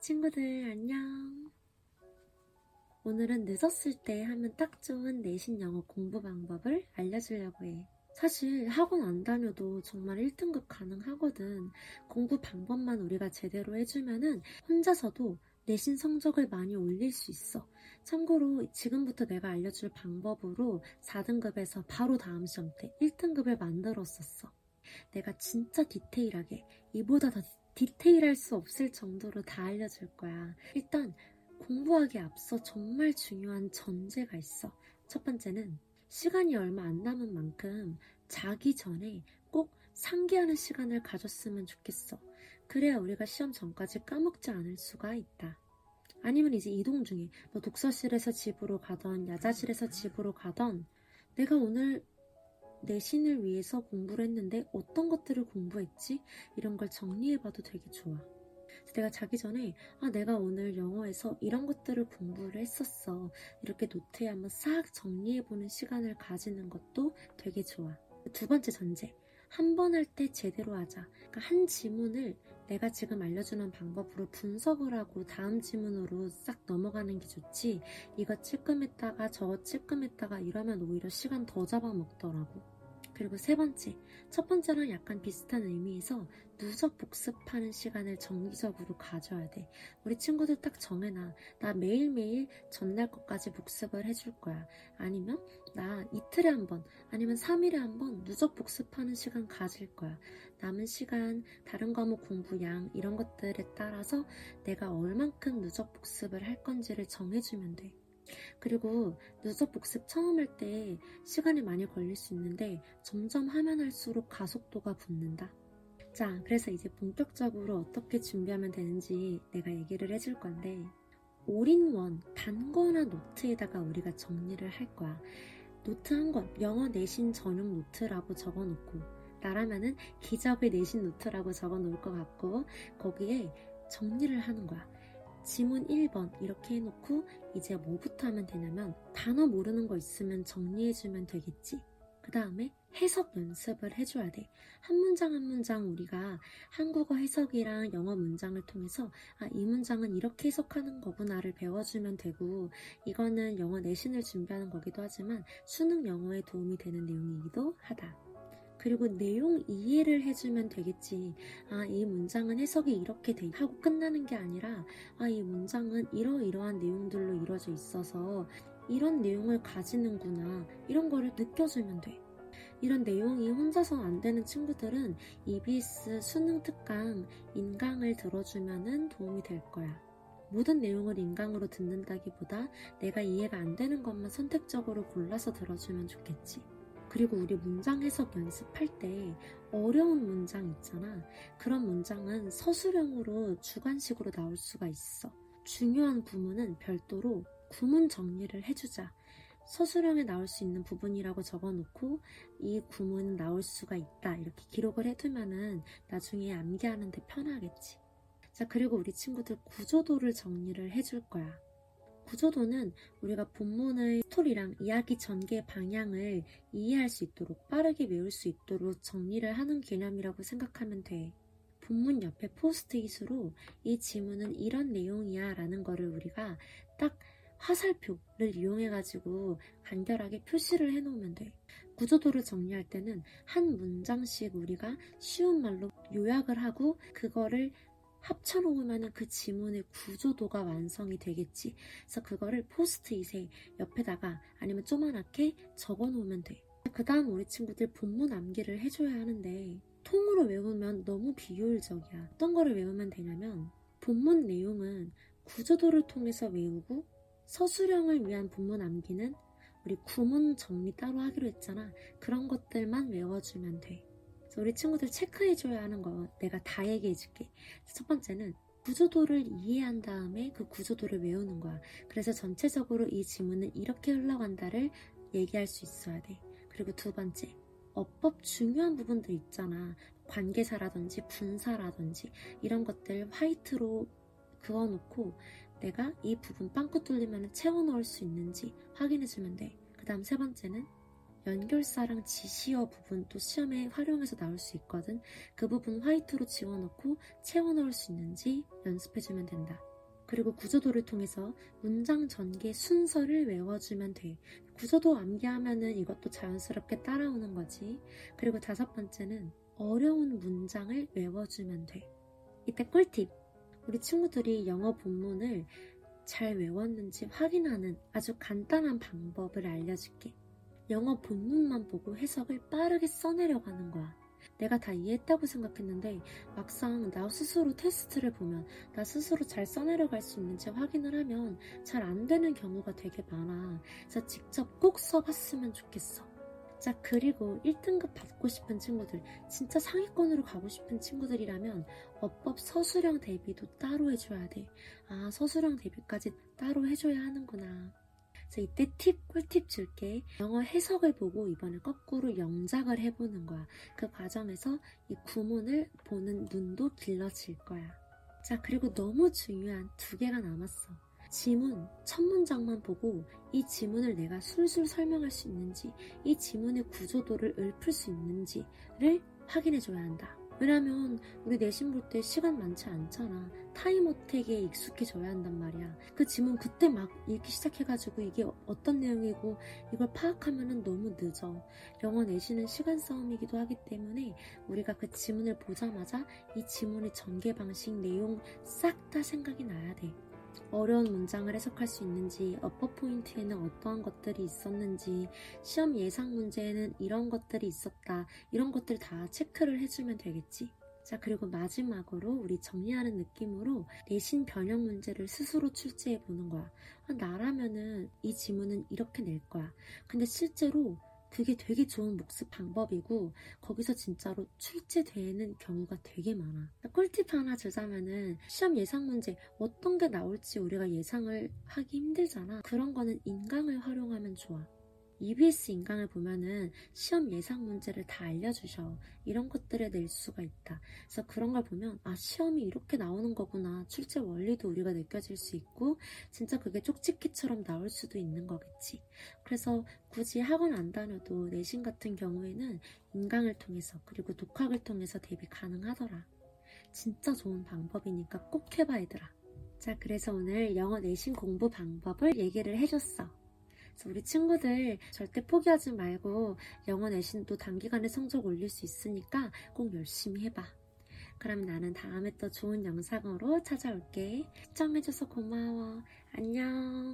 친구들 안녕. 오늘은 늦었을 때 하면 딱 좋은 내신 영어 공부 방법을 알려주려고 해. 사실 학원 안 다녀도 정말 1등급 가능하거든. 공부 방법만 우리가 제대로 해주면은 혼자서도 내신 성적을 많이 올릴 수 있어. 참고로 지금부터 내가 알려줄 방법으로 4등급에서 바로 다음 시험 때 1등급을 만들었었어. 내가 진짜 디테일하게 이보다 더 디테일할 수 없을 정도로 다 알려줄 거야. 일단 공부하기 앞서 정말 중요한 전제가 있어. 첫 번째는 시간이 얼마 안 남은 만큼 자기 전에 꼭 상기하는 시간을 가졌으면 좋겠어. 그래야 우리가 시험 전까지 까먹지 않을 수가 있다. 아니면 이제 이동 중에 뭐 독서실에서 집으로 가던 야자실에서 집으로 가던 내가 오늘 내 신을 위해서 공부를 했는데 어떤 것들을 공부했지? 이런 걸 정리해봐도 되게 좋아. 내가 자기 전에 아 내가 오늘 영어에서 이런 것들을 공부를 했었어 이렇게 노트에 한번 싹 정리해보는 시간을 가지는 것도 되게 좋아 두 번째 전제 한 번 할 때 제대로 하자 그러니까 한 지문을 내가 지금 알려주는 방법으로 분석을 하고 다음 지문으로 싹 넘어가는 게 좋지. 이거 찔끔했다가 저거 찔끔했다가 이러면 오히려 시간 더 잡아먹더라고 그리고 세 번째, 첫 번째랑 약간 비슷한 의미에서 누적 복습하는 시간을 정기적으로 가져야 돼. 우리 친구들 딱 정해놔. 나 매일매일 전날 것까지 복습을 해줄 거야. 아니면 나 이틀에 한 번, 아니면 3일에 한 번 누적 복습하는 시간 가질 거야. 남은 시간, 다른 과목 공부 양, 이런 것들에 따라서 내가 얼만큼 누적 복습을 할 건지를 정해주면 돼. 그리고 누적 복습 처음 할 때 시간이 많이 걸릴 수 있는데 점점 하면 할수록 가속도가 붙는다. 자, 그래서 이제 본격적으로 어떻게 준비하면 되는지 내가 얘기를 해줄 건데 올인원 단거나 노트에다가 우리가 정리를 할 거야. 노트 한 권, 영어 내신 전용 노트라고 적어놓고 나라면은 기적의 내신 노트라고 적어놓을 것 같고 거기에 정리를 하는 거야. 지문 1번 이렇게 해놓고 이제 뭐부터 하면 되냐면 단어 모르는 거 있으면 정리해주면 되겠지. 그 다음에 해석 연습을 해줘야 돼. 한 문장 한 문장 우리가 한국어 해석이랑 영어 문장을 통해서 아, 이 문장은 이렇게 해석하는 거구나를 배워주면 되고 이거는 영어 내신을 준비하는 거기도 하지만 수능 영어에 도움이 되는 내용이기도 하다. 그리고 내용 이해를 해주면 되겠지. 아, 이 문장은 해석이 이렇게 돼. 하고 끝나는 게 아니라, 아, 이 문장은 이러이러한 내용들로 이루어져 있어서 이런 내용을 가지는구나. 이런 거를 느껴주면 돼. 이런 내용이 혼자서 안 되는 친구들은 EBS 수능 특강 인강을 들어주면 도움이 될 거야. 모든 내용을 인강으로 듣는다기보다 내가 이해가 안 되는 것만 선택적으로 골라서 들어주면 좋겠지. 그리고 우리 문장 해석 연습할 때 어려운 문장 있잖아. 그런 문장은 서술형으로 주관식으로 나올 수가 있어. 중요한 구문은 별도로 구문 정리를 해주자. 서술형에 나올 수 있는 부분이라고 적어놓고 이 구문은 나올 수가 있다. 이렇게 기록을 해두면은 나중에 암기하는데 편하겠지. 자, 그리고 우리 친구들 구조도를 정리를 해줄 거야. 구조도는 우리가 본문의 스토리랑 이야기 전개 방향을 이해할 수 있도록 빠르게 외울 수 있도록 정리를 하는 개념이라고 생각하면 돼. 본문 옆에 포스트잇으로 이 지문은 이런 내용이야 라는 거를 우리가 딱 화살표를 이용해가지고 간결하게 표시를 해놓으면 돼. 구조도를 정리할 때는 한 문장씩 우리가 쉬운 말로 요약을 하고 그거를 합쳐놓으면 그 지문의 구조도가 완성이 되겠지. 그래서 그거를 포스트잇에 옆에다가 아니면 조그맣게 적어놓으면 돼. 그 다음 우리 친구들 본문 암기를 해줘야 하는데 통으로 외우면 너무 비효율적이야. 어떤 거를 외우면 되냐면 본문 내용은 구조도를 통해서 외우고 서술형을 위한 본문 암기는 우리 구문 정리 따로 하기로 했잖아. 그런 것들만 외워주면 돼. 우리 친구들 체크해줘야 하는 거 내가 다 얘기해줄게. 첫 번째는 구조도를 이해한 다음에 그 구조도를 외우는 거야. 그래서 전체적으로 이 지문은 이렇게 흘러간다를 얘기할 수 있어야 돼. 그리고 두 번째, 어법 중요한 부분들 있잖아. 관계사라든지 분사라든지 이런 것들 화이트로 그어놓고 내가 이 부분 빵꾸 뚫리면 채워 넣을 수 있는지 확인해주면 돼. 그 다음 세 번째는 연결사랑 지시어 부분도 시험에 활용해서 나올 수 있거든. 그 부분 화이트로 지워놓고 채워넣을 수 있는지 연습해주면 된다. 그리고 구조도를 통해서 문장 전개 순서를 외워주면 돼. 구조도 암기하면은 이것도 자연스럽게 따라오는 거지. 그리고 다섯 번째는 어려운 문장을 외워주면 돼. 이때 꿀팁. 우리 친구들이 영어 본문을 잘 외웠는지 확인하는 아주 간단한 방법을 알려줄게. 영어 본문만 보고 해석을 빠르게 써내려가는 거야. 내가 다 이해했다고 생각했는데 막상 나 스스로 테스트를 보면 나 스스로 잘 써내려갈 수 있는지 확인을 하면 잘 안 되는 경우가 되게 많아. 그래서 직접 꼭 써봤으면 좋겠어. 자, 그리고 1등급 받고 싶은 친구들, 진짜 상위권으로 가고 싶은 친구들이라면 어법 서술형 대비도 따로 해줘야 돼. 아, 서술형 대비까지 따로 해줘야 하는구나. 자, 이때 팁, 꿀팁 줄게. 영어 해석을 보고 이번에 거꾸로 영작을 해보는 거야. 그 과정에서 이 구문을 보는 눈도 길러질 거야. 자, 그리고 너무 중요한 두 개가 남았어. 지문, 첫 문장만 보고 이 지문을 내가 술술 설명할 수 있는지, 이 지문의 구조도를 읊을 수 있는지를 확인해줘야 한다. 왜냐면 우리 내신 볼 때 시간 많지 않잖아. 타임어택에 익숙해져야 한단 말이야. 그 지문 그때 막 읽기 시작해가지고 이게 어떤 내용이고 이걸 파악하면은 너무 늦어. 영어 내신은 시간 싸움이기도 하기 때문에 우리가 그 지문을 보자마자 이 지문의 전개 방식, 내용 싹 다 생각이 나야 돼. 어려운 문장을 해석할 수 있는지, 어퍼 포인트에는 어떠한 것들이 있었는지, 시험 예상 문제에는 이런 것들이 있었다, 이런 것들 다 체크를 해주면 되겠지. 자, 그리고 마지막으로 우리 정리하는 느낌으로 내신 변형 문제를 스스로 출제해 보는 거야. 아, 나라면은 이 지문은 이렇게 낼 거야. 근데 실제로 그게 되게 좋은 복습 방법이고 거기서 진짜로 출제되는 경우가 되게 많아. 꿀팁 하나 주자면은 시험 예상 문제 어떤 게 나올지 우리가 예상을 하기 힘들잖아. 그런 거는 인강을 활용하면 좋아. EBS 인강을 보면은 시험 예상 문제를 다 알려주셔. 이런 것들을 낼 수가 있다. 그래서 그런 걸 보면 아 시험이 이렇게 나오는 거구나. 출제 원리도 우리가 느껴질 수 있고 진짜 그게 쪽집기처럼 나올 수도 있는 거겠지. 그래서 굳이 학원 안 다녀도 내신 같은 경우에는 인강을 통해서 그리고 독학을 통해서 대비 가능하더라. 진짜 좋은 방법이니까 꼭 해봐 얘들아. 자 그래서 오늘 영어 내신 공부 방법을 얘기를 해줬어. 우리 친구들 절대 포기하지 말고 영어 내신도 단기간에 성적 올릴 수 있으니까 꼭 열심히 해봐. 그럼 나는 다음에 또 좋은 영상으로 찾아올게. 시청해줘서 고마워. 안녕.